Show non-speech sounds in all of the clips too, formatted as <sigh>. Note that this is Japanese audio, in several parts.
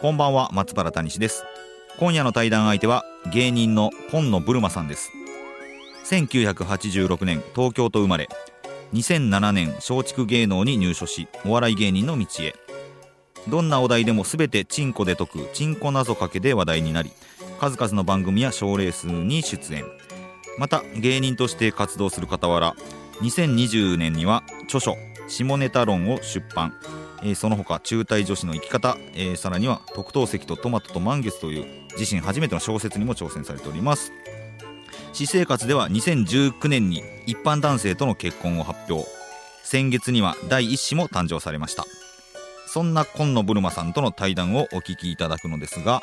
こんばんは松原谷氏です。今夜の対談相手は芸人の今野ブルマさんです。1986年東京と生まれ。2007年松竹芸能に入所しお笑い芸人の道へ。どんなお題でも全てチンコで解くチンコ謎かけで話題になり数々の番組や賞レースに出演。また芸人として活動する傍ら2020年には著書「下ネタ論」を出版、え、その他中退女子の生き方、え、さらには「特等席とトマトと満月」という自身初めての小説にも挑戦されております。私生活では2019年に一般男性との結婚を発表。先月には第一子も誕生されました。そんな今野ブルマさんとの対談をお聞きいただくのですが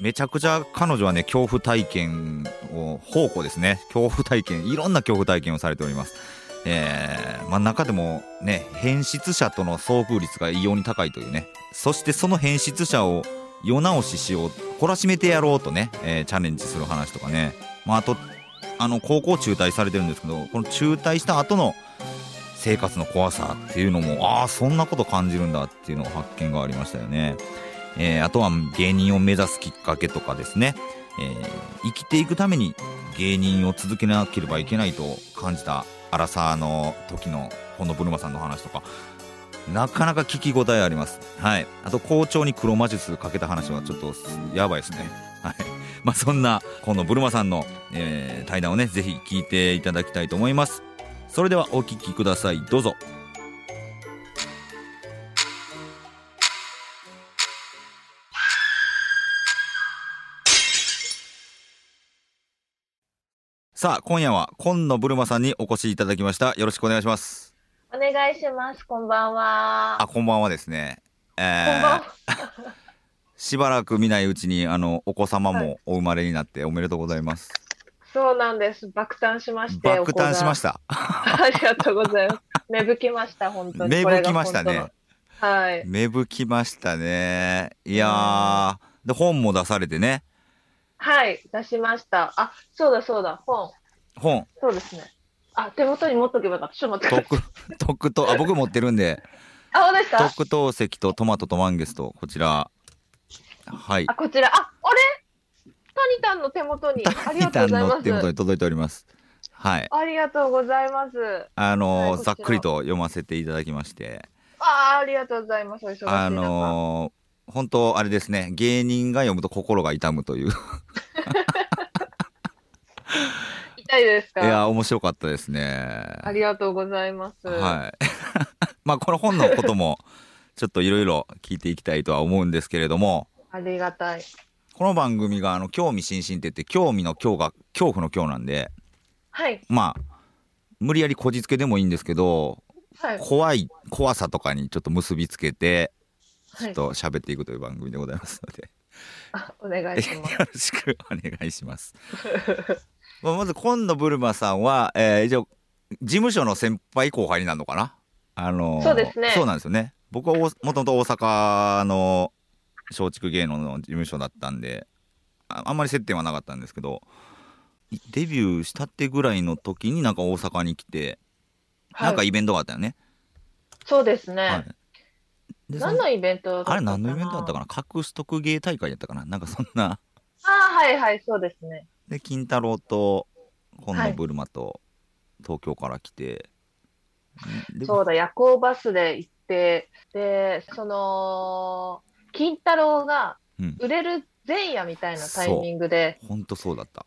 めちゃくちゃ彼女はね恐怖体験を宝庫ですね。恐怖体験いろんな恐怖体験をされております。えー、まあ、中でもね変質者との遭遇率が異様に高いというね。そしてその変質者を世直ししよう懲らしめてやろうとね、えー、チャレンジする話とかね、まあ、あとあの高校中退されてるんですけどこの中退した後の生活の怖さっていうのもああそんなこと感じるんだっていうのを発見がありましたよね。えー、あとは芸人を目指すきっかけとかですね、え、生きていくために芸人を続けなければいけないと感じた荒沢の時の本野ブルマさんの話とかなかなか聞き応えあります。はい。あと校長に黒魔術かけた話はちょっとやばいですね。<laughs> はい。まあそんなこのブルマさんの、えー、対談をねぜひ聞いていただきたいと思います。それではお聞きください。どうぞ。さあ今夜は今野ブルマさんにお越しいただきました。よろしくお願いします。お願いします。こんばんは。あこんばんはですね。えー、<laughs> しばらく見ないうちにあのお子様もお生まれになっておめでとうございます、そうなんです。爆誕しまして爆誕しました。<laughs> ありがとうございます。芽吹きました本当に。芽吹きましたね。はい。芽吹きましたね。いやで本も出されてねはい出しました。あそうだそうだ。本。本。そうですね。あ手元に持っとけばよかった。ちょっと待って。特等あ僕持ってるんで。<laughs> あ本当ですか？特等石とトマトと満月とこちら。はい。あこちら。ああれ？タニタンの手元に。ありがとうございます。手元に届いております。はい。ありがとうございます。あのーはい、ざっくりと読ませていただきまして。あありがとうございます。あのー、本当あれですね。芸人が読むと心が痛むという。痛いですか？いや面白かったですね。ありがとうございます。はい。<laughs> まあこの本のこともちょっといろいろ聞いていきたいとは思うんですけれども。ありがたい。この番組があの興味津々って言って興味の今日が恐怖の今日なんで。はい。まあ無理やりこじつけでもいいんですけど、はい、怖い怖さとかにちょっと結びつけてちょっと喋っていくという番組でございますので、はい、お願いします。<laughs> よろしくお願いします。<laughs> まず今野ブルマさんは、えー、一応事務所の先輩後輩になるのかな？あのー、そうですね。そうなんですよね。僕はもともと大阪の松竹芸能の事務所だったんであんまり接点はなかったんですけどデビューしたってぐらいの時になんか大阪に来て、はい、なんかイベントがあったよね。そうですね、はい、何のイベントあれ何のイベントだったかな？隠し特芸大会やったかな？なんかそんな。あはいはいそうですね。で金太郎と今度ブルマと東京から来て、はい、そうだ夜行バスで行ってでその金太郎が売れる前夜みたいなタイミングで、本、当、そうだった。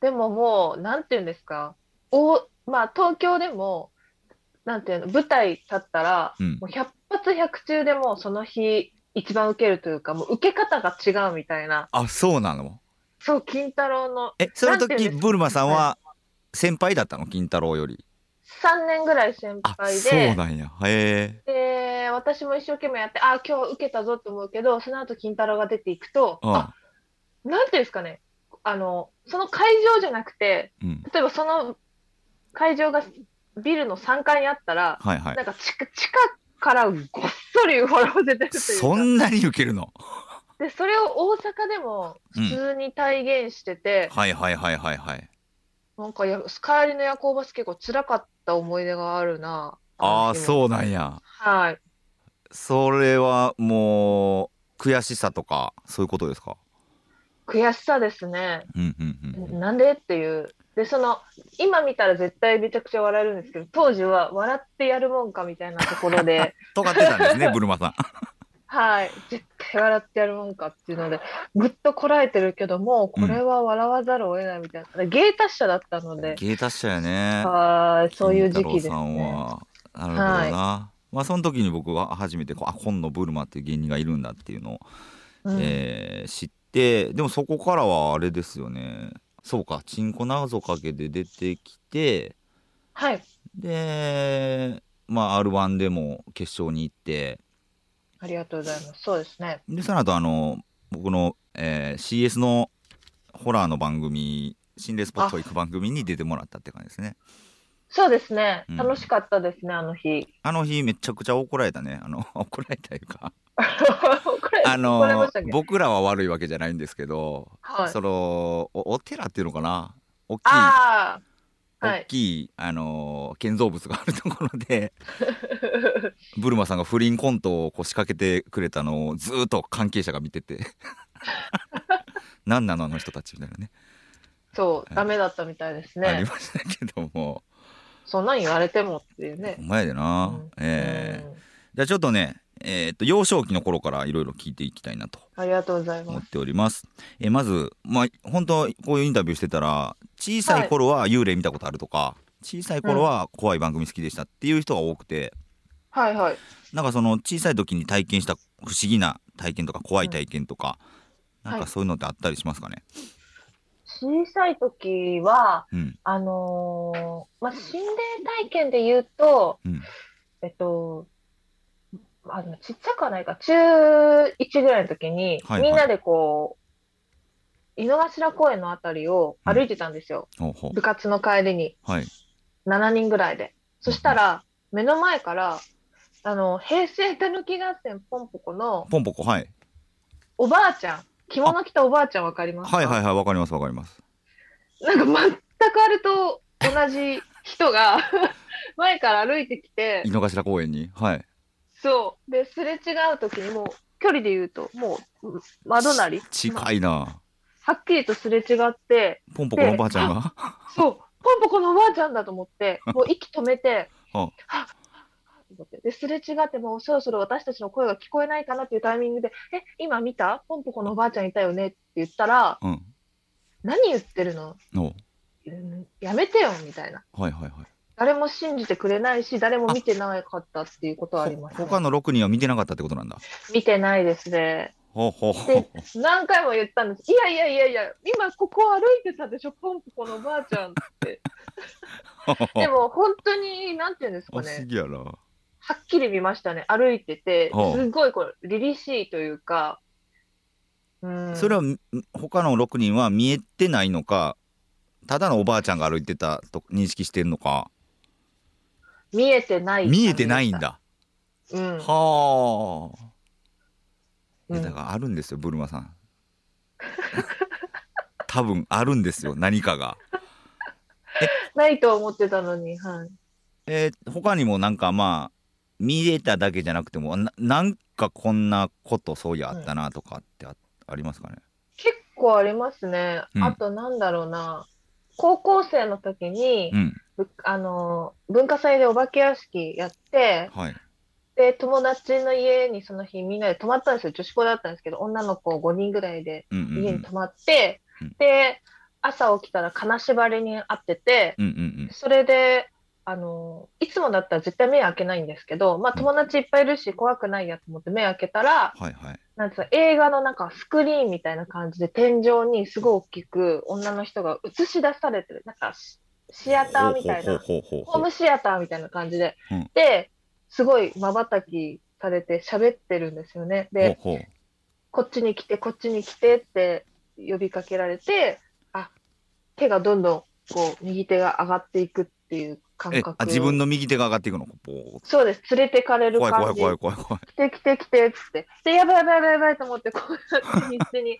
でももうなんていうんですか？おまあ東京でもなんていうの舞台立ったら、うん、もう100発100中でもその日一番受けるというかもう受け方が違うみたいな。あそうなの？そう金太郎のえその時ブルマさんは先輩だったの？金太郎より。3年ぐらい先輩で。そうなんや。へえ。で私も一生懸命やって、あ、今日受けたぞって思うけど、その後金太郎が出ていくと、うん。あ、なんていうんですかね、あの、その会場じゃなくて、うん。例えばその会場がビルの3階にあったら、はいはいなんか地下地下からごっそり笑わせてるというか、そんなに受けるの？で、それを大阪でも普通に体現してて、はいはいはいはいはいなんかや帰りの夜行バス結構辛かった思い出があるな。ああう。そうなんやはい。それはもう悔しさとかそういうことですか？悔しさですね。うんうんうんなんで？っていう。で、その、今見たら絶対めちゃくちゃ笑えるんですけど、当時は笑ってやるもんかみたいなところで、<laughs> 尖ってたんですねブルマさん。<laughs> はい、絶対笑ってやるもんかっていうので、ぐっとこらえてるけども、これは笑わざるを得ないみたいな。芸達者だったので、芸達者やね。はい、そういう時期ですね。はなるほどな、まあその時に僕は初めてこうあ今野ブルマっていう芸人がいるんだっていうのを、うん。えー知ってでもそこからはあれですよねそうか「ちんこ謎かけ」で出てきてはい、でまあ r 1でも決勝に行ってありがとうございます。そうですね。でその後あの僕の、えー CS のホラーの番組心霊スポット行く番組に出てもらったって感じですねそうですね。うん楽しかったですね、あの日。あの日めちゃくちゃ怒られたねあの <laughs> 怒られたというか <laughs> これ、あ怒られまのしたっけ？僕らは悪いわけじゃないんですけど、はい。そのおお寺っていうのかな？大きいああ、は大い。きい、あの建造物があるところで <laughs> ブルマさんが不倫コントをこう仕掛けてくれたのをずーっと関係者が見てて何なのあの人たちみたいなねそう、ダメだったみたいですありね。ましたけどもそんなん言われてもっていうねお。前でな、うんえーうんじゃあちょっとねえーっと幼少期の頃からいろいろ聞いていきたいなとありがとうござい思っます。ております。えーまず、まあ、本当こういうインタビューしてたら小さい頃は幽霊見たことあるとか、小さい頃は怖い番組好きでしたっていう人が多くて、はいはい。なんかその小さい時に体験した不思議な体験とか怖い体験とか、うんなんかそういうのってあったりしますかね？小さい時は、うんあのーまあ、心霊体験で言うと、うんえっと、あのちっちゃくはないか、中1ぐらいの時に、はいはいみんなでこう、井の頭公園のあたりを歩いてたんですよ。ほうほう部活の帰りに。はい。7人ぐらいで。そしたら、目の前から、あの、平成たぬき合戦ポンポコのポンポコはい。おばあちゃん、着物着たおばあちゃんわかりますか？はいはいはいわかりますわかります。なんか全くあれと同じ人が <laughs> 前から歩いてきて井、の頭公園に？はい。そう。で、すれ違う時にもう、距離で言うと、もう、うん窓なり、ま近いな。はっきりとすれ違って、ポンポコのおばあちゃんが？そう、ポンポコのおばあちゃんだと思って、もう息止めて、<laughs> あはっはっはっと思ってで、すれ違ってもうそろそろ私たちの声が聞こえないかなっていうタイミングで、え、今見た？ポンポコのおばあちゃんいたよねって言ったら、うん。何言ってるの？やめてよみたいな。はいはいはい。誰も信じてくれないし、誰も見てなかったっていうことはあります、ね。他の6人は見てなかったってことなんだ。見てないですね。ほうほうほうで、何回も言ったんです。いやいやいやいや、今ここ歩いてたでしょ、ポンポコのおばあちゃんって。<laughs> でも本当に、なんていうんですか不思ね、議やな。はっきり見ましたね。歩いてて、はあすごいこれ、凛々しいというか、うん。それはん他の6人は見えてないのかただのおばあちゃんが歩いてたと認識してるのか？見えてない。見えてないん。だ、うん。はあ、だからあるんですよブルマさん <laughs> 多分あるんですよ何かがないと思ってたのに、はい。えー他にもなんかまあ見えただけじゃなくてもななんかこんなことそういやあったなとかってあ,、ありますかね？結構ありますね。うん。あとなんだろうな。高校生の時に、うん。ぶあの、文化祭でお化け屋敷やって、はい。で、友達の家にその日みんなで泊まったんですよ。女子校だったんですけど、女の子5人ぐらいでうんうんうん。家に泊まって、うん。で、朝起きたら金縛りに会ってて、うんうん。それで、あの、いつもだったら絶対目開けないんですけど、まあうん友達いっぱいいるし怖くないやと思って目開けたら、はいはいなんつうの、映画のなんかスクリーンみたいな感じで天井にすごい大きく女の人が映し出されてる。なんかシシアターみたいな、ホームシアターみたいな感じで。うんで、すごい瞬きされて喋ってるんですよね。で、ほうほうこっちに来て、こっちに来てって呼びかけられて、あ、手がどんどんこう右手が上がっていくっていう感え覚。あ自分の右手が上がっていくの？そうです。連れてかれる感じ。怖い怖い怖い怖い来て来て来てっつって。で、やばいやばいやばいやばいと思って、こうやって必死に。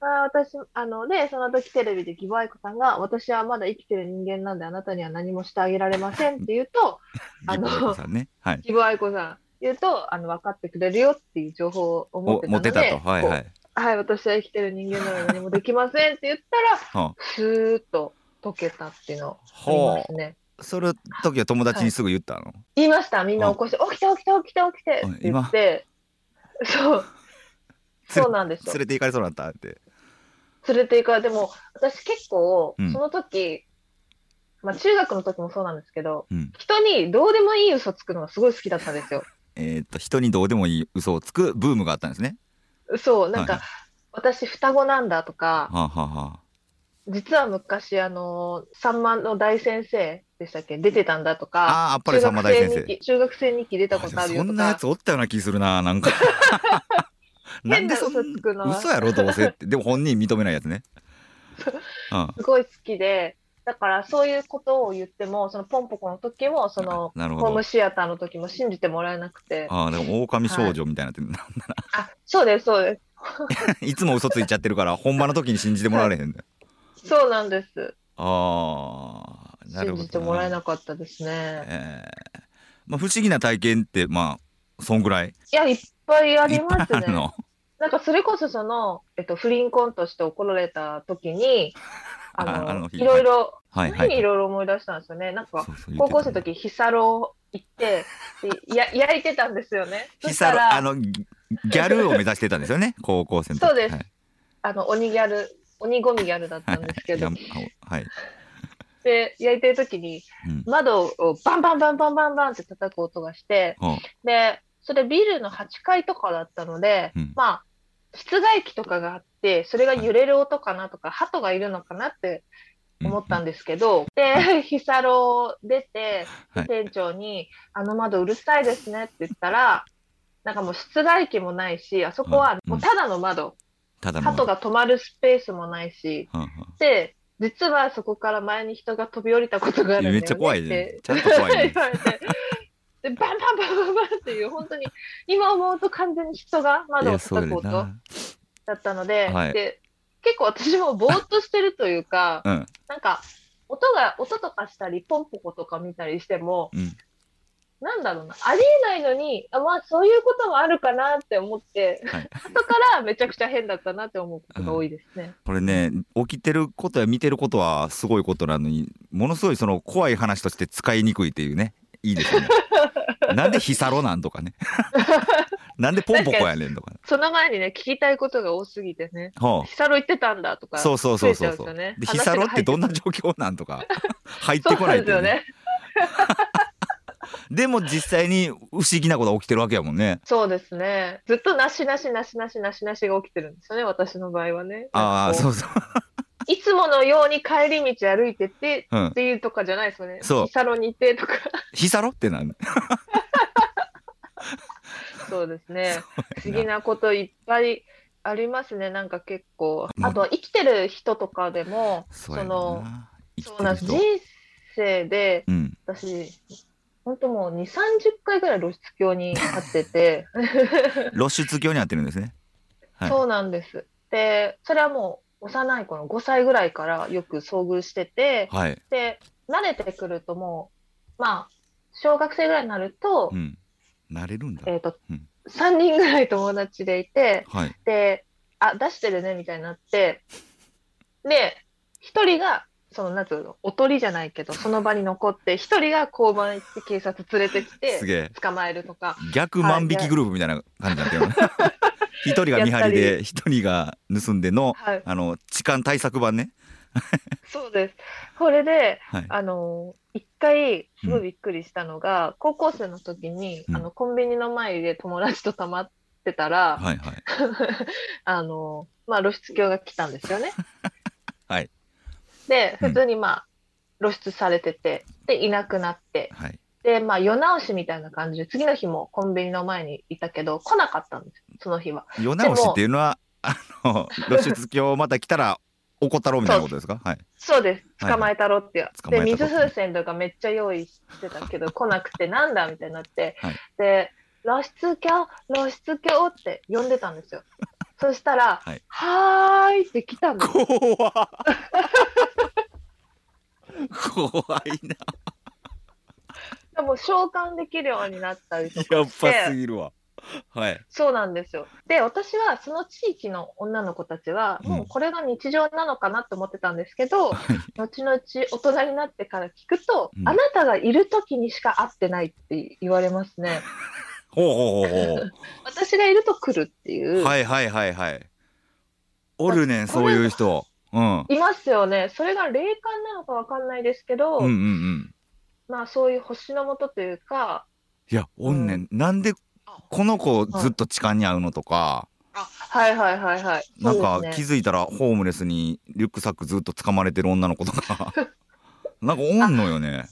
あー私、あの、で、その時テレビで義母愛子さんが、私はまだ生きてる人間なんで、あなたには何もしてあげられませんって言うと、あ <laughs> のギブアイコさんねはい義母愛子さん言うと、あの、分かってくれるよっていう情報を持ってたので、たとはいはいはい、私は生きてる人間なので何もできませんって言ったら、はスーッと溶けたっていうのありますね。あそれ時は友達にすぐ言ったの、言いました、みんな起こして、起きて起きて起きて起きてって言って、そう、<laughs> そうなんですよ。連。れて行かれそうになった？って。連れて行かれても、私結構うん、その時、まあ中学の時もそうなんですけど、うん。人にどうでもいい嘘つくのがすごい好きだったんですよ。<laughs> えーっと人にどうでもいい嘘をつくブームがあったんですね。そう、なんかはい、私双子なんだとか、はあ、はあは実は昔、あの、さんまの大先生でしたっけ？出てたんだとあ、か、あーあっぱれさんま大先生。中学生日記出たことあるよそんなやつ、おったような気するななんか。<laughs> なんでそん変な嘘つくの。は嘘やろどうせって。でも本人認めないやつね。<laughs> うん。すごい好きで、だからそういうことを言っても、そのポンポコの時も、その、ホームシアターの時も信じてもらえなくて、ああでも狼少女みたいになってる、あ、そうです、そうです。<laughs> いつも嘘ついちゃってるから本場の時に信じてもらわれへんそうなんです。ああなるほど信じてもらえなかったですね。えーまあ、不思議な体験ってまあそんぐらい？いや、いっぱいありますね。なんかそれこそその、えっと、不倫婚として怒られた時に、<laughs> あの、いろいろ、はいにいはいろいろ思い出したんですよね。なんか、そうそう言ってた高校生の時、ヒサロ行って、でや <laughs> 焼いてたんですよね。そヒサロあのギギャルを目指してたんですよね高校生の時そうですはいあの、鬼ギャル、鬼ゴミギャルだったんですけど。や、はい、で、焼いてる時に、うん。窓をバンバンバンバンバンバンって叩く音がして、ほう。で、それビルの8階とかだったので、うん。まあ、室外機とかがあって、それが揺れる音かなとか、鳩がいるのかなって思ったんですけど、で、ヒサロ出て、はい。店長に、あの窓うるさいですねって言ったら、なんかもう室外機もないし、あそこはもうただの窓、ただの。鳩が止まるスペースもないし、はんはん。で、実はそこから前に人が飛び降りたことがあるんだよね。めっちゃ怖いね。ちゃんと怖いね。<laughs> 言われて。で、バンバンバンバンバンっていう、本当に、今思うと完全に人が窓を叩こうとだったので、はいで、結構私もぼーっとしてるというか、うんなんか、音が、音とかしたり、ポンポコとか見たりしても、うんなんだろうな、ありえないのに、あまあそういうこともあるかなって思って、はい。後からめちゃくちゃ変だったなって思うことが多いですね。これね起きてることや見てることはすごいことなのにものすごいその怖い話として使いにくいっていうね。いいですよね。<laughs> なんでヒサロなんとかね。<laughs> なんでポンポコやねんとかその前にね、聞きたいことが多すぎてね、はヒサロ行ってたんだとか、あそうそうそうそうそう。ねでヒサロってどんな話状況なんとか入ってこないね。そうですよね。<laughs> でも実際に不思議なことが起きてるわけやもんねそうですね。ずっとなしなしなしなしなしなしが起きてるんですよね、私の場合はね。ああそうそう <laughs> いつものように帰り道歩いてって、うんっていうとかじゃないですよね。そうヒサロにいてとか。<laughs> ヒサロってなんそうですね。不思議なこといっぱいありますね、なんか結構。まああとは生きてる人とかでも、そのそうなん人生で、うん私、本当もう2、30回ぐらい露出狂になってて、<laughs> 露出狂になってるんですね。はい。そうなんです。で、それはもう幼い頃、5歳ぐらいからよく遭遇してて、はい。で、慣れてくるともう、まあ、小学生ぐらいになると、うん。なれるんだ。えっ、と、うん。3人ぐらい友達でいて、はい。で、あ、出してるね、みたいになって、で、一人が、その、なんつうの、おとりじゃないけど、その場に残って、一人が交番行って警察連れてきすて、げえ。捕まえるとか、逆万引きグループみたいな感じになってるよね。<laughs> 一人が見張りやっで一人が盗んでのはい、あの痴漢対策版ね。<laughs> そうです。これで、はい。あの、一回、すごいびっくりしたのが、高校生の時に、うん。あの、コンビニの前で友達と溜まってたら、はいはい。<laughs> あの、まあ、露出狂が来たんですよね。はい。で、うん普通にまあ、露出されてて、で、いなくなって、はいで、まあ、夜直しみたいな感じで、次の日もコンビニの前にいたけど、来なかったんですその日は。夜直しっていうのは、あの、露出狂また来たら、怒ったろみたいなことですか？はい。そうです。捕まえたろって。はいで、水風船とかめっちゃ用意してたけど、来なくて、なんだみたいになって、はいで、露出狂、露出狂？って呼んでたんですよ。そしたら、はいはーいって来たんです。<laughs> 怖いな。でも召喚できるようになったりとやかっぱしてす、ぎるわ。はい。そうなんですよ。で、私はその地域の女の子たちは、うんもうこれが日常なのかなって思ってたんですけど、はい後々大人になってから聞くと、うんあなたがいる時にしか会ってないって言われますね。ほうほうほうほ <laughs> 私がいると来るっていうう。はいはいはいはい。おるねん、そういう人。うん。いますよね。それが霊感なのかわかんないですけど、うんうんうん。まあそういう星の下というか、いや、おんねん。なんで、この子ずっと痴漢に遭うのとか、はいはいはいはい。なんか気づいたらホームレスにリュックサックずっと掴まれてる女の子とか、<laughs> なんかおんのよね。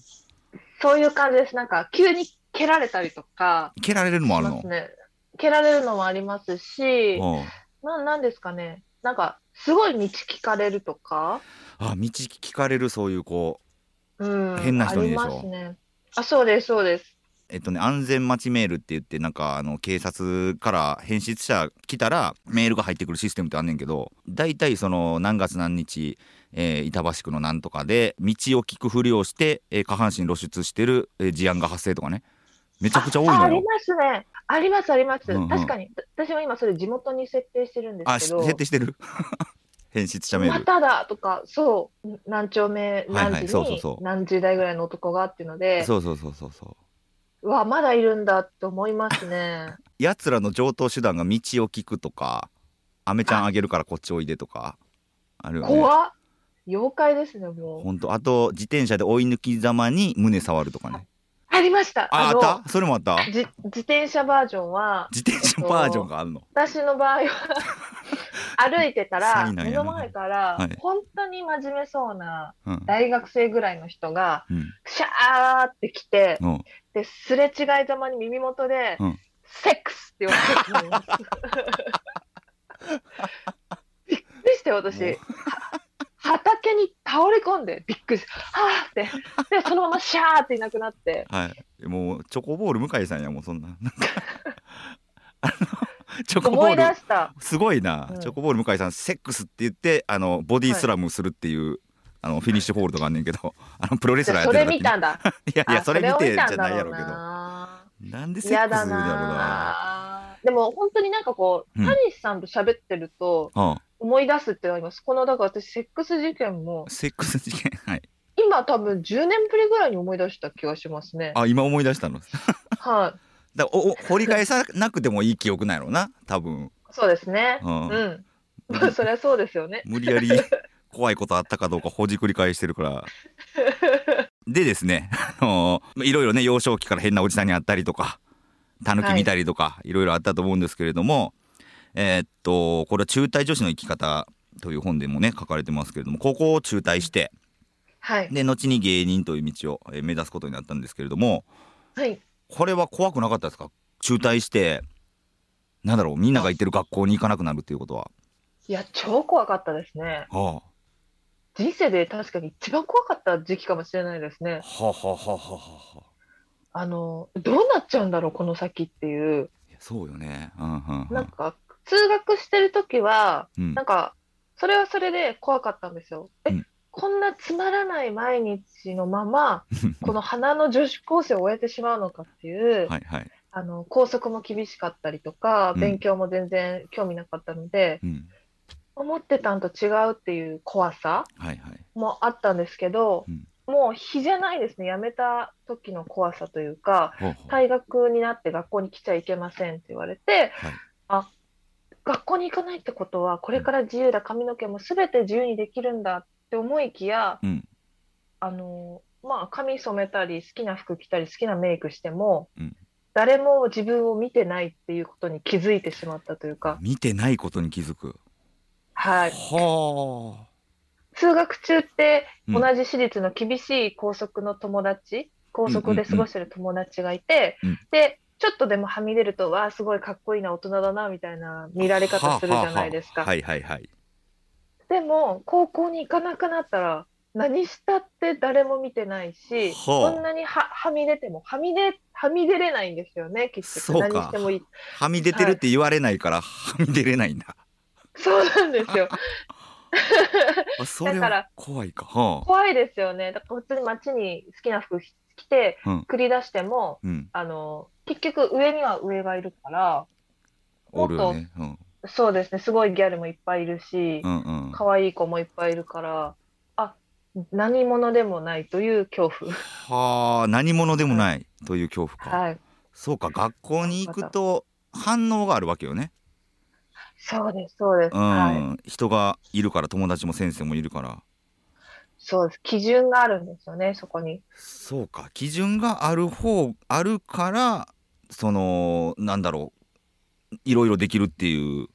そういう感じです。なんか急に蹴られたりとか、蹴られるのもあるの？ね。蹴られるのもありますし、うんななんですかね。なんか、すごい道聞かれるとか、あ、道聞かれるそういう子。うん、変な人にでしょ？ありますね。あ、そうです、そうです。えっとね、安全待ちメールって言って、なんか、あの、警察から返出者来たら、メールが入ってくるシステムってあんねんけど、大体その、何月何日、えー板橋区のなんとかで、道を聞くふりをして、えー下半身露出してる、えー事案が発生とかね。めちゃくちゃ多いのよ。あありますね。あります、あります。うんうん確かに。私は今それ地元に設定してるんですけど、設定してる？<laughs> 返出者メール。まただとか、そう、何丁目、何時に何十代ぐらいの男がっていうので、そうそうそうそうそう。うわ、まだいるんだって思いますね。<laughs> やつらの上等手段が道を聞くとか、アメちゃんあげるからこっちおいでとか、あるよね。怖っ妖怪ですね、もう。ほんと。あと、自転車で追い抜きざまに胸触るとかね。ありました。あ、あのった？それもあった？じ自転車バージョンは、自転車バージョンがあるの。私の場合は <laughs> 歩いてたら、目の前からはい、本当に真面目そうなうん。大学生ぐらいの人が、うん。シャーって来て、うんで、すれ違いざまに耳元で、うんセックスって言われて。<laughs> びっくりして、私。倒れ込んで、びっくりはーって。で、そのままシャーっていなくなって、はい。もう、チョコボール向井さんや、もうそんな。なんか <laughs> あの、チョコボール、した。すごいな。うんチョコボール向井さん、セックスって言って、あの、ボディスラムするっていう、あの、フィニッシュホールドがあんねんけど、<laughs> あの、プロレスラーやそってる時にれ見たんだ。いやいや、あそれ見てじゃないやろうけど。な。なんでセックスするんだろうな。な。でも本当になんかこう、うんタニシさんと喋ってるとうん。思い出すってのあります。この、だから私、セックス事件も、セックス事件。はい。今多分10年ぶりぐらいに思い出した気がしますね。あ、今思い出したの？<laughs> はい。だおお掘り返さなくてもいい記憶なんやろうな多分、そうですね。うんうん。まあそりゃそうですよね。無理やり怖いことあったかどうかほじくり返してるから <laughs> でですねあのーいろいろね幼少期から変なおじさんに会ったりとかタヌキ見たりとか、い、ろいろあったと思うんですけれどもえーっとこれは中退女子の生き方という本でもね書かれてますけれども高校を中退してはい。で後に芸人という道をえー目指すことになったんですけれどもはい。これは怖くなかったですか？中退してなんだろうみんなが行ってる学校に行かなくなるっていうことは。いや、超怖かったですね。は人生で確かに一番怖かった時期かもしれないですね。あ、はあはあはあはあはああの、どうなっちゃうんだろう、この先っていう。そうよね。うんうんうんなんか、通学してる時は、うんなんか、それはそれで怖かったんですよ。え、うんこんなつまらない毎日のまま、<laughs> この花の女子高生を終えてしまうのかっていう、はいはい。あの、校則も厳しかったりとか、うん勉強も全然興味なかったので、うん。思ってたんと違うっていう怖さはいはい。もあったんですけど、うんもう日じゃないですね。辞めた時の怖さというか、退学になって学校に来ちゃいけませんって言われて、はいあ、学校に行かないってことは、これから自由だ、髪の毛もすべて自由にできるんだって思いきや、うん。あの、まあ、髪染めたり、好きな服着たり、好きなメイクしても、うん誰も自分を見てないっていうことに気づいてしまったというか、見てないことに気づく。はい。はあ。通学中ってうん同じ私立の厳しい校則の友達高速で過ごしてる友達がいて、うんうんうんで、ちょっとでもはみ出ると、わあ、すごいかっこいいな、大人だな、みたいな見られ方するじゃないですか。はあはあはいはいはいでも、高校に行かなくなったら、何したって誰も見てないし、はあこんなにははみ出てもはみ出、はみ出れないんですよね、結そうか局。何してもいい。はみ出てるって言われないから、はみ出れないんだそうなんですよ。<laughs> だから怖いかはあ怖いですよね。だから普通に街に好きな服着てうん。繰り出しても、うん。あの、結局上には上がいるから、おるよね。うん。そうですね、すごいギャルもいっぱいいるしう、んうん。可愛い子もいっぱいいるから、あ、何者でもないという恐怖。はあ何者でもないという恐怖か、はい。そうか学校に行くと反応があるわけよね。そうです、そうです。うん、はい。人がいるから友達も先生もいるからそうです。基準があるんですよね、そこに。そうか基準がある方あるからそのなんだろういろいろできるっていう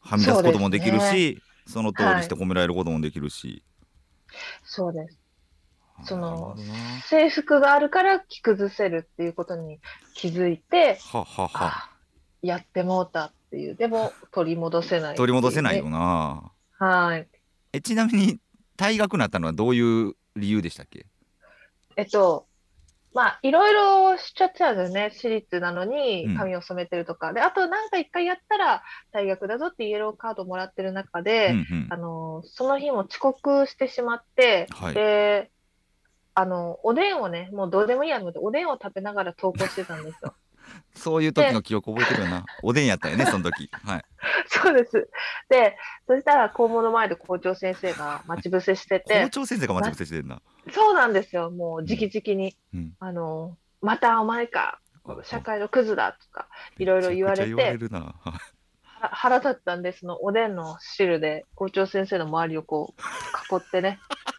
はみ出すこともできるしそ,、の通りして褒められることもできるし、そうです。その制服があるから着崩せるっていうことに気づいて、はははあやってもうたっていう。でも取り戻せない、取り戻せないよね。なはい。えちなみに退学になったのはどういう理由でしたっけ？えっと、まあ、いろいろしちゃってたんですよね。私立なのにうん髪を染めてるとか。で、あとなんか一回やったら大学だぞってイエローカードもらってる中で、うんうんあの、その日も遅刻してしまって、はいで、あの、おでんをね、もうどうでもいいやと思って、おでんを食べながら登校してたんですよ。そういう時の記憶覚えてるよな。<laughs> おでんやったよねその時。はい。そうです。で、そしたら校門の前で校長先生が待ち伏せして校て、長先生が待ち伏せしてんなそうなんですよ、もう直々に。うん。あの、またお前か、社会のクズだとか、いろいろ言われて。れるな。は腹立ったんで、そのおでんの汁で校長先生の周りをこう囲ってね、<laughs>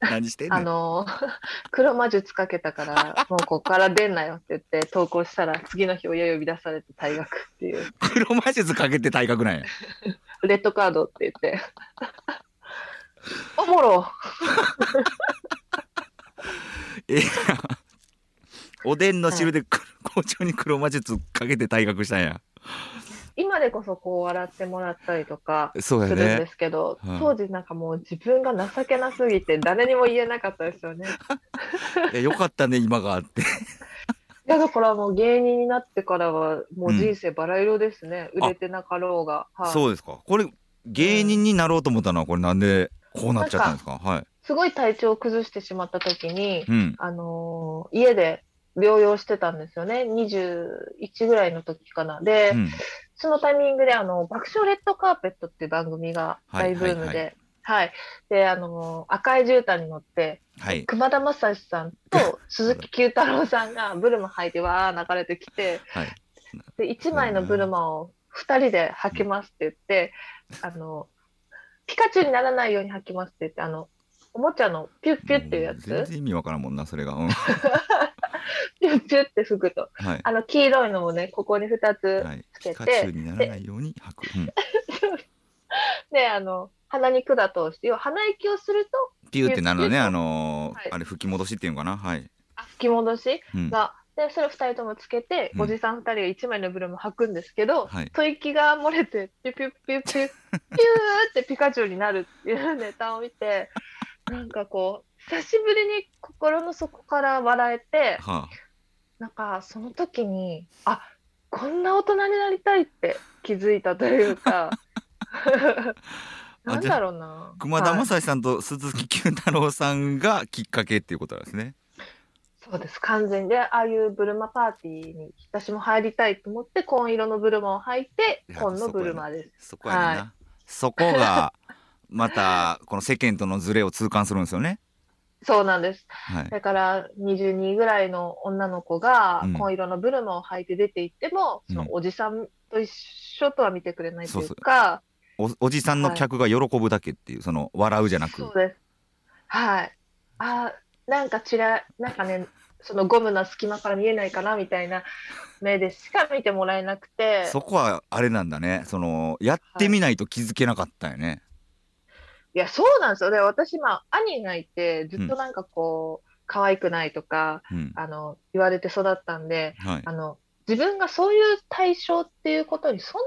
何してんねん。あの、<laughs> 黒魔術かけたから、<laughs> もうここから出んなよって言って投稿したら、次の日親呼び出されて退学っていう、<laughs> 黒魔術かけて体格なんや。レッドカードって言って、おもろ。ええおでんの汁で校長に黒魔術かけて退学したんや今でこそこう笑ってもらったりとかするんでねすけど、うん。当時なんかもう自分が情けなすぎて誰にも言えなかったですよね。<laughs> よかったね今があって。いやだからもう芸人になってからはもう人生バラ色ですね、売れてなかろうが、はい、そうですか。これ芸人になろうと思ったのはこれなんでこうなっちゃったんですかはい。すごい体調を崩してしまった時に、うん。あのー家で療養してたんですよね。21ぐらいの時かな。で、うん。そのタイミングであの爆笑レッドカーペットっていう番組が大ブームで、はい。であのー赤い絨毯に乗ってはい。熊田正史さんと <laughs> 鈴木九太郎さんがブルマ履いてわー流れてきて、はい。で、1枚のブルマを2人で履きますって言って、あの、ピカチュウにならないように履きますって言って、あの、おもちゃのピュッピュッっていうやつ、全然意味わからんもんなそれが、うん、<laughs> <laughs> ピュッピュッって吹くと。はい。あの、黄色いのもね、ここに2つはい。つけて。ピカチュウにならないように吐く、うん、<laughs> で、あの、鼻に管通して、要は鼻息をすると、ピューってなるのね。あのーはい。あれ吹き戻しっていうのかな？はい、あ吹き戻しうん、が、で、それを2人ともつけて、うん。おじさん2人が1枚のブルマ履くんですけど、はい。吐息が漏れて、ピュピュピュピュ、ピューってピカチュウになるっていうネタを見て、<laughs> なんかこう、久しぶりに心の底から笑えて、はなんかその時に、あ、こんな大人になりたいって気づいたというか、<laughs> なんだろうな。あ。熊田はい。正史さんと鈴木九太郎さんがきっかけっていうことなんですね。そうです、完全に。で、ああいうブルマパーティーに私も入りたいと思って、紺色のブルマを履いて、紺のブルマです。そこやな、はそこがまたこの世間とのズレを痛感するんですよねそうなんです。はい。だから、22ぐらいの女の子がうん。紺色のブルマを履いて出て行っても、うん。そのおじさんと一緒とは見てくれないというか、おおじさんの客が喜ぶだけっていうその笑うじゃなく。そうです。はい。あーなんかちら、なんかね、そのゴムの隙間から見えないかなみたいな目でしか見てもらえなくて、そこはあれなんだね。そのやってみないと気づけなかったよね、いや、そうなんですよ。で、私、まあ、兄がいて、ずっとなんかこう、可愛くないとか、うんあの、言われて育ったんで、はいあの、自分がそういう対象っていうことにそん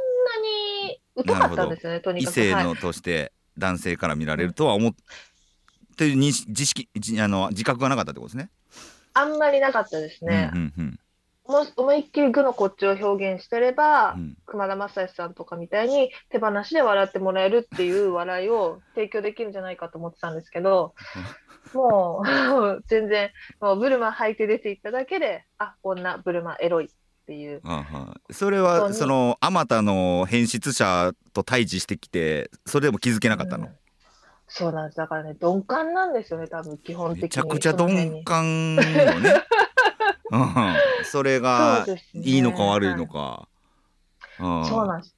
なに疎かったんですよね、とに異かく。はい性のとして男性から見られるとは思っていう認識あの自覚がなかったってことですね。あんまりなかったですね。うんうんもし思いっきり具のこっちを表現してれば、うん熊田正史さんとかみたいに手放しで笑ってもらえるっていう笑いを <laughs> 提供できるんじゃないかと思ってたんですけど、<laughs> もう <laughs> 全然、もうブルマ履いて出ていっただけで、あ、女、ブルマエロいっていう。それはそのあまたの変質者と対峙してきてそれでも気づけなかったの、うんそうなんです。だからね、鈍感なんですよね、多分基本的に。めちゃくちゃ鈍に感よね。うん、それがいいのか悪いのか。うんそうなんです。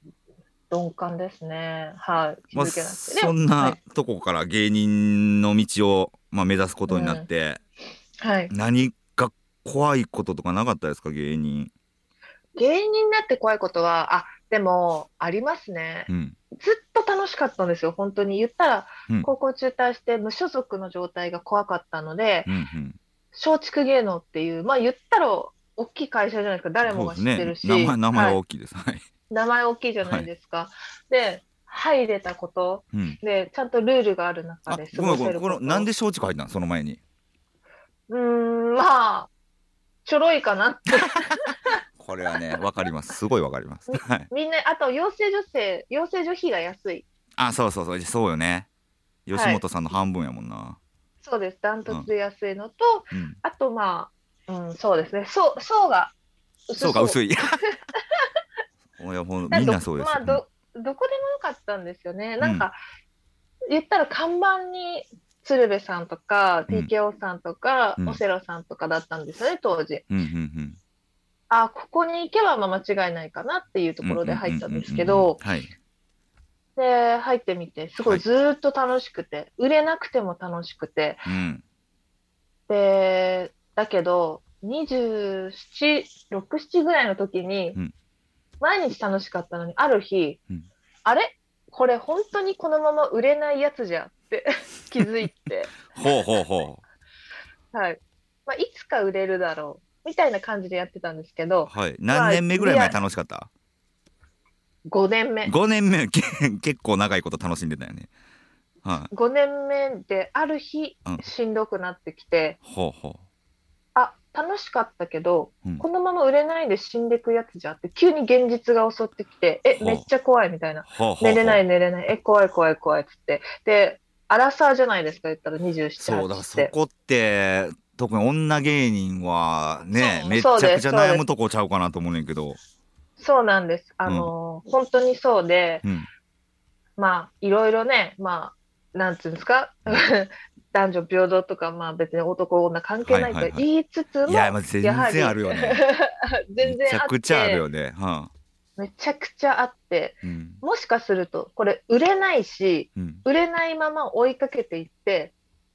鈍感ですね。はい。気まあ。そんはないとこから芸人の道を、まあ、目指すことになって、はい。何か怖いこととかなかったですか芸人。芸人になって怖いことは、あ、でも、ありますねう。んずっと楽しかったんですよ、本当に。言ったらうん、高校中退して無所属の状態が怖かったのでう、んうん松竹芸能っていう、まあ言ったら、大きい会社じゃないですか、誰もが知ってるし、ね、名前名前ははい大きいです。はい。名前大きいじゃないですか。で、入れたこと、うん、で、ちゃんとルールがある中あで過ごせるこなんで松竹入ったの？その前に。うーん、まあ、ちょろいかなって。<laughs> これはねわかりますすごいわかります。はい。みんな、あと、養成女性、養成所費が安い。あそうそうそうそうよね。吉本さんの半分やもんな。そうです。ダントツで安いのと、うん。あと、まあ、うん、そうですね。層、層が薄そうか薄い。<laughs> いやほんみんなそうですよ。まあ、ど、どこでもよかったんですよね。なんか、言ったら看板に、鶴瓶さんとか、うん TKO さんとか、うんオセロさんとかだったんですよね、当時。うんうんあ、ここに行けばまあ間違いないかなっていうとうん。ころで入ったんですけうど、で、入ってみて、すごはい。いずーっと楽しくて、売れなくても楽しくて、うん。で、だけど、27、6、7ぐらいの時にうん、毎日楽しかったのに、ある日うん、あれ？これ本当にこのまま売れないやつじゃって <laughs> 気づいて、<laughs> ほうほうほはい。まあ、いつか売れるだろう、みたいな感じでやってたんですけう。ど、はい。何年目ぐらいまで楽しかった？5年目。5年目 <laughs> け結構長いこと楽しんでたよね。はい、5年目である日うん、しんどくなってきて、ほうほあ、楽しかったけど、うんこのまま売れないで死んでくやつじゃって、急に現実が襲ってきて、え、めっちゃ怖いみたいな。寝れない寝れない、え、怖い怖い怖いっつって。で、アラサーじゃないですか、言ったら27、そう、だから8って。そこって、特に女芸人はね、めちゃくちゃ悩むとこちゃうかなと思うねんけど。そうなんです。あのー本当にそうで、うん。まあ、いろいろね、まあ、なんつうんですか、<laughs> 男女平等とか、まあ別に男女関係ないとはいはいはい言いつつも、いや、まあ、全やはり然あるよね。<laughs> 全然めちゃくちゃあるよね。はめちゃくちゃあって、い。うん。もしかすると、これ売れないし、うん。売れないまま追いかけていって、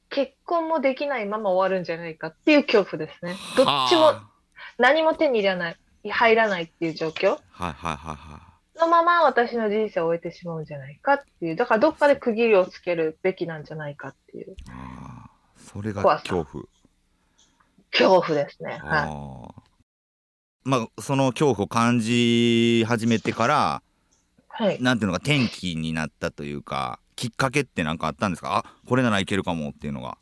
結婚もできないまま終わるんじゃないかっていう恐怖ですね。どっちもは何も手に入らない、入らないっていう状況？あはいはいはいはのまま私の人生を終えてしまうんじゃないかっていう、だからどっかで区切りをつけるべきなんじゃないかっていうい。ああそれが恐怖。恐怖ですね。はああ。まあ、その恐怖を感じ始めてから、い。はい。なんていうのか転機になったというか、きっかけってなんかあったんですか？あ、これならいけるかもっていうのが。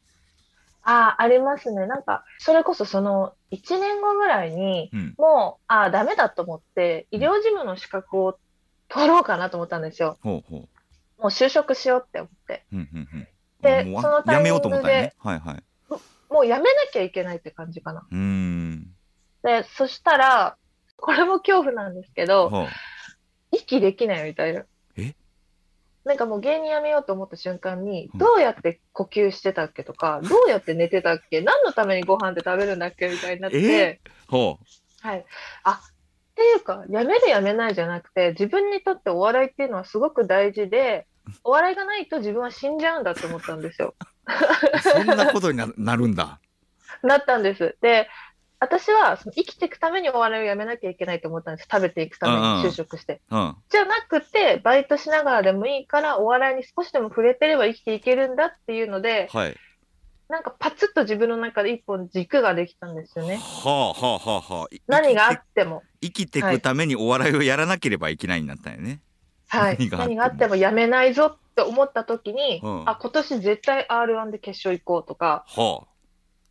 ああ、ありますね。なんか、それこそその1年後ぐらいに、うん。もう、ああ、ダメだと思って、医療事務の資格を取ろうかなと思ったんですよ。ほうほう。もう就職しようって思って。うんうんうん。であもうそのタイミングでやめようと思ったんやね。はいはい。もうやめなきゃいけないって感じかな。うーん。で、そしたら、これも恐怖なんですけど、ほう息できないみたいな。えなんかもう芸人辞めようと思った瞬間に、うんどうやって呼吸してたっけとか、<laughs> どうやって寝てたっけ何のためにご飯って食べるんだっけみたいになってえ、ほはい。あ、っていうか、辞める辞めないじゃなくて、自分にとってお笑いっていうのはすごく大事で、<laughs> お笑いがないと自分は死んじゃうんだって思ったんですよ。う。そんなことにななるんだ。<laughs> なったんです。で、私はその生きていくためにお笑いをやめなきゃいけないと思ったんです。食べていくためにうんうん就職して。うん。じゃなくて、バイトしながらでもいいから、お笑いに少しでも触れてれば生きていけるんだっていうので、はい。なんかパツッと自分の中で一本軸ができたんですよね。はあはあはあはあ。い何があっても。生きていくためにお笑いをやらなければいけないんだったんよね。はい。何があっても何があってもやめないぞって思った時に、うんあ、今年絶対 R1 で決勝行こうとか、はあ。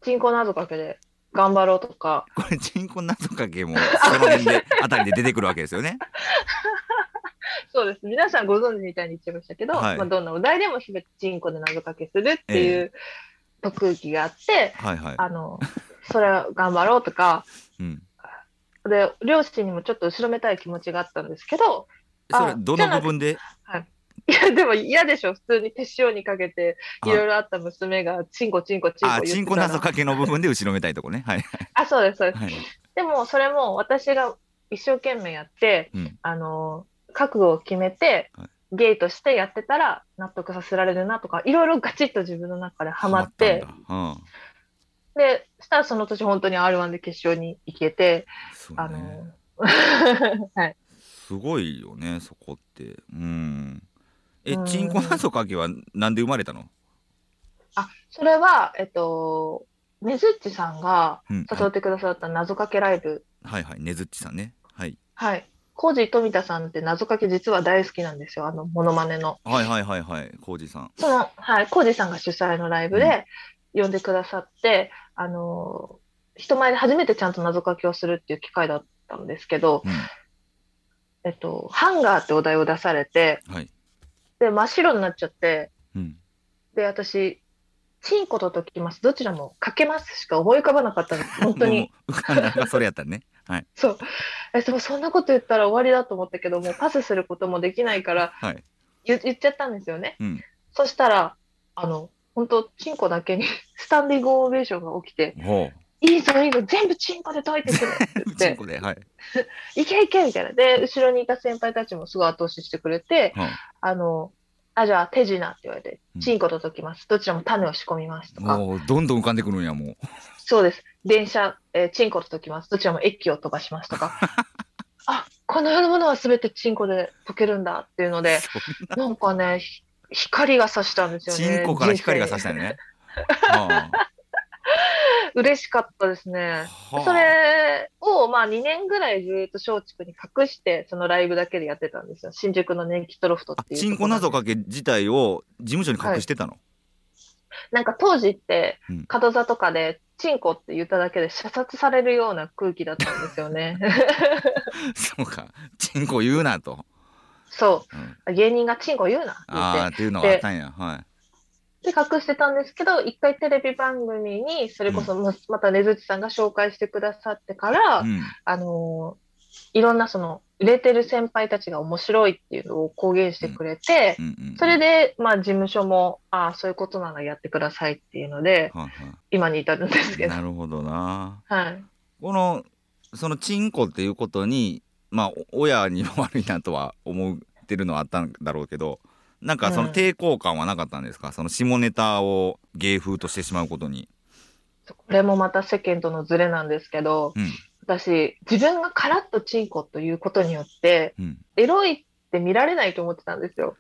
チンコ謎かけで頑張ろうとか、これチンコ謎かけもその辺で <laughs> あたりで出てくるわけですよね。そうです。皆さんご存知みたいに言ってましたけど、はいまあ、どんなお題でも全てチンコで謎かけするっていう特技があって、はいはい。あの、それを頑張ろうとか、うん。で、両親にもちょっと後ろめたい気持ちがあったんですけど、あそれどの部分で？いや、でも嫌でしょ、普通に手塩にかけて、あいろいろあった娘が、チンコチンコチンコあ言ってたらチンコ謎かけの部分で後ろめたいとこね。はい。あ、そうです、そうです。はい。でも、それも私が一生懸命やって、うんあの、覚悟を決めてはい、ゲイとしてやってたら納得させられるなとか、いろいろガチッと自分の中でハマって。うん。で、したらその年本当に R1 で決勝に行けて、ね。の、<laughs> はい。すごいよね、そこって。うん。えう、んチンコ謎かけはなんで生まれたの？あ、それは、えっと、ねずっちさんがうん。誘ってくださった謎かけライブ、はいはい。ねずっちさんね。はい。はい。コージ富田さんって謎かけ実は大好きなんですよ、あの、モノマネの。はいはいはいはい。コージさん。その、はい、コージさんが主催のライブで呼んでくださって、あの、人前で初めてちゃんと謎かけをするっていう機会だったんですけど、うん。えっと、ハンガーってお題を出されて、はい。で、真っ白になっちゃって、うん。で、私、チンコと解きます。どちらもかけますしか思い浮かばなかったんです。本当に。<laughs> それやったね。はい。そう。え、でもそんなこと言ったら終わりだと思ったけど、もうパスすることもできないからはい。言言っちゃったんですよね。うん。そしたら、あの、本当チンコだけにスタンディングオベーションが起きて、ほいいぞいいぞ、全部チンコで解いてくれってう。言って、<laughs> チンコで。はい。<laughs> いけいけみたいな。で、後ろにいた先輩たちもすごい後押ししてくれて、うんあの、あ、じゃあ手品って言われてうん、チンコと解きます。どちらも種を仕込みますとか。もうどんどん浮かんでくるんやもう。そうです。電車、えーチンコと解きます。どちらも液を飛ばしますとか。<laughs> あ、この世のものは全てチンコで解けるんだっていうので、ななんかね、ひ光が差したんですよね。チンコから光が差したよね。は <laughs> 嬉しかったですね。あはあそれを、まあ2年ぐらいずっと松竹に隠して、そのライブだけでやってたんですよ。新宿のネイキッドロフトっていうあチンコ謎かけ自体を事務所に隠してたの？なんか当時ってうん、角座とかで、チンコって言っただけで射殺されるような空気だったんですよね。<laughs> そうか。チンコ言うなと。そうん、う。芸人がチンコ言うなって言ってああ、っていうのがあったんや。はい。で、隠してたんですけど、一回テレビ番組に、それこそままたねずちさんが紹介してくださってから、うん。あのーいろんなその、売れてる先輩たちが面白いっていうのを公言してくれて。それで、まあ事務所も、ああ、そういうことならやってくださいっていうので、はいは今に至るんですい、けど。なるほどな。はい。このそのチンコっていうことにまあお親にも悪いなとは思ってるのはあったんだろうけどなんかそのうん。抵抗感はなかったんですか、その下ネタを芸風としてしまうことに。これもまた世間とのズレなんですけど、うん。私、自分がカラッとチンコということによって、うん、エロいって見られないと思ってたんですよ。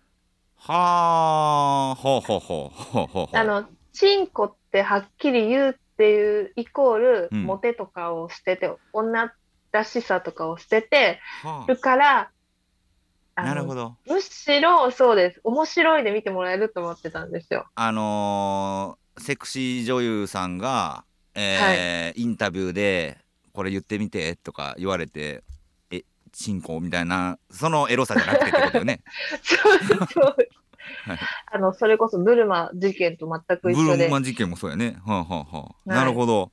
はあほうほうほうほうほうほう。あの、チンコってはっきり言うっていうイコール、うん。モテとかを捨てて、女らしさとかを捨ててはるから、ああのなるほど。むしろそうです。面白いで見てもらえると思ってたんですよ。あのーセクシー女優さんが、えーインタビューでこれ言ってみてとか言われてえチンコみたいなそのエロさじゃなくてってことよね。<laughs> そう。あの、それこそブルマ事件と全くブ一緒で。ル、マ事件もそうやね。はあ、はあはあ。はい。なるほど。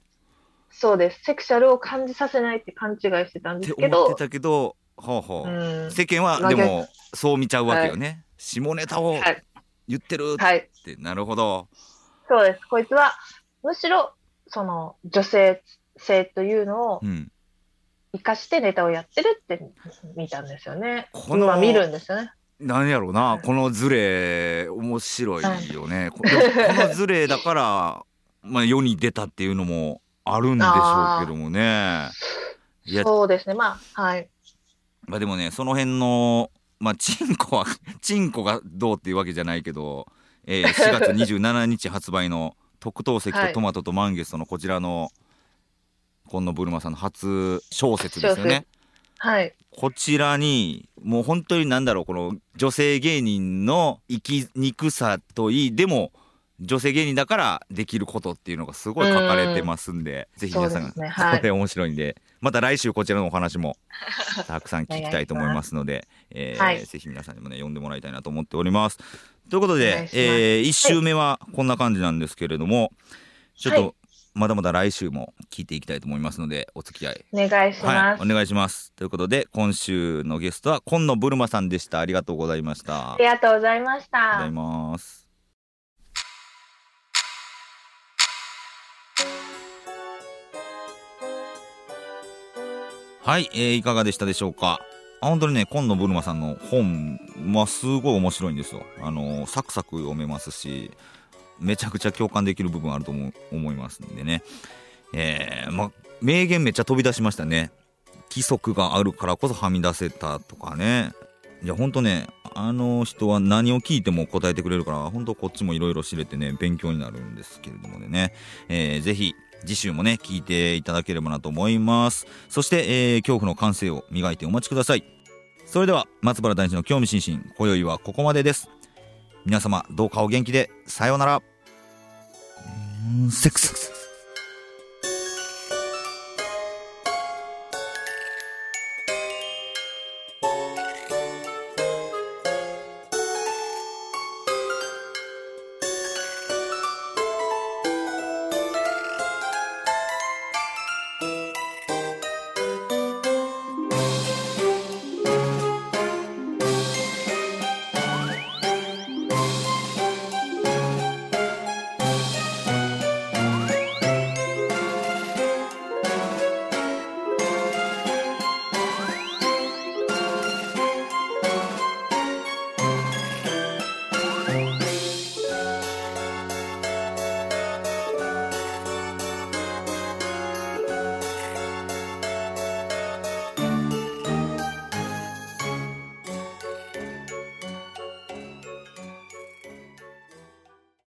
そうです。セクシャルを感じさせないって勘違いしてたんってですけど。思って、たけどはあはあうん。世間はまあでもそう見ちゃうわけよね、下ネタをはい。言ってるはい。ってなるほどそうです。こいつは、むしろ、その、女性性というのをうん生かしてネタをやってるって見たんですよね。この今見るんですよね。なんやろうな、はいこのズレ面白いよね、こでもこのズレだから、<laughs> まあ、世に出たっていうのもあるんでしょうけどもねそうですね。まあ、はい。まあでもねその辺のまあチンコは <laughs> チンコがどうっていうわけじゃないけど、えー4月27日発売の特等席とトマトと満月とのこちらの今野ブルマさんの初小説ですよね。はい。こちらにもう本当になんだろうこの女性芸人の生きにくさといいでも女性芸人だからできることっていうのがすごい書かれてますんで、ぜひ皆さん、ね。はい、これ面白いんでまた来週こちらのお話も <laughs> たくさん聞きたいと思いますのでえーはい、ぜひ皆さんにもね読んでもらいたいなと思っております。ということで、えー、1週目はこんな感じなんですけれども、はい、ちょっとまだまだ来週も聞いていきたいと思いますのでお付き合い。お願いします、はい、お願いします。ということで今週のゲストは今野ブルマさんでした。ありがとうございました。ありがとうございました。ありがとうございますはい、えー、いかがでしたでしょうか？あ本当にね今野ブルマさんの本はすごい面白いんですよ。あのー、サクサク読めますしめちゃくちゃ共感できる部分あると思思いますんでね。えー、ま名言めっちゃ飛び出しましたね。規則があるからこそはみ出せたとかね。いやほんとねあの人は何を聞いても答えてくれるから本当こっちもいろいろ知れてね勉強になるんですけれどもね、えー、ぜひ次週もね、聞いていただければなと思います。そして、えー、恐怖の感性を磨いてお待ちください。それでは、松原大臣の興味津々、今宵はここまでです。皆様、どうかお元気で、さようなら。セックス。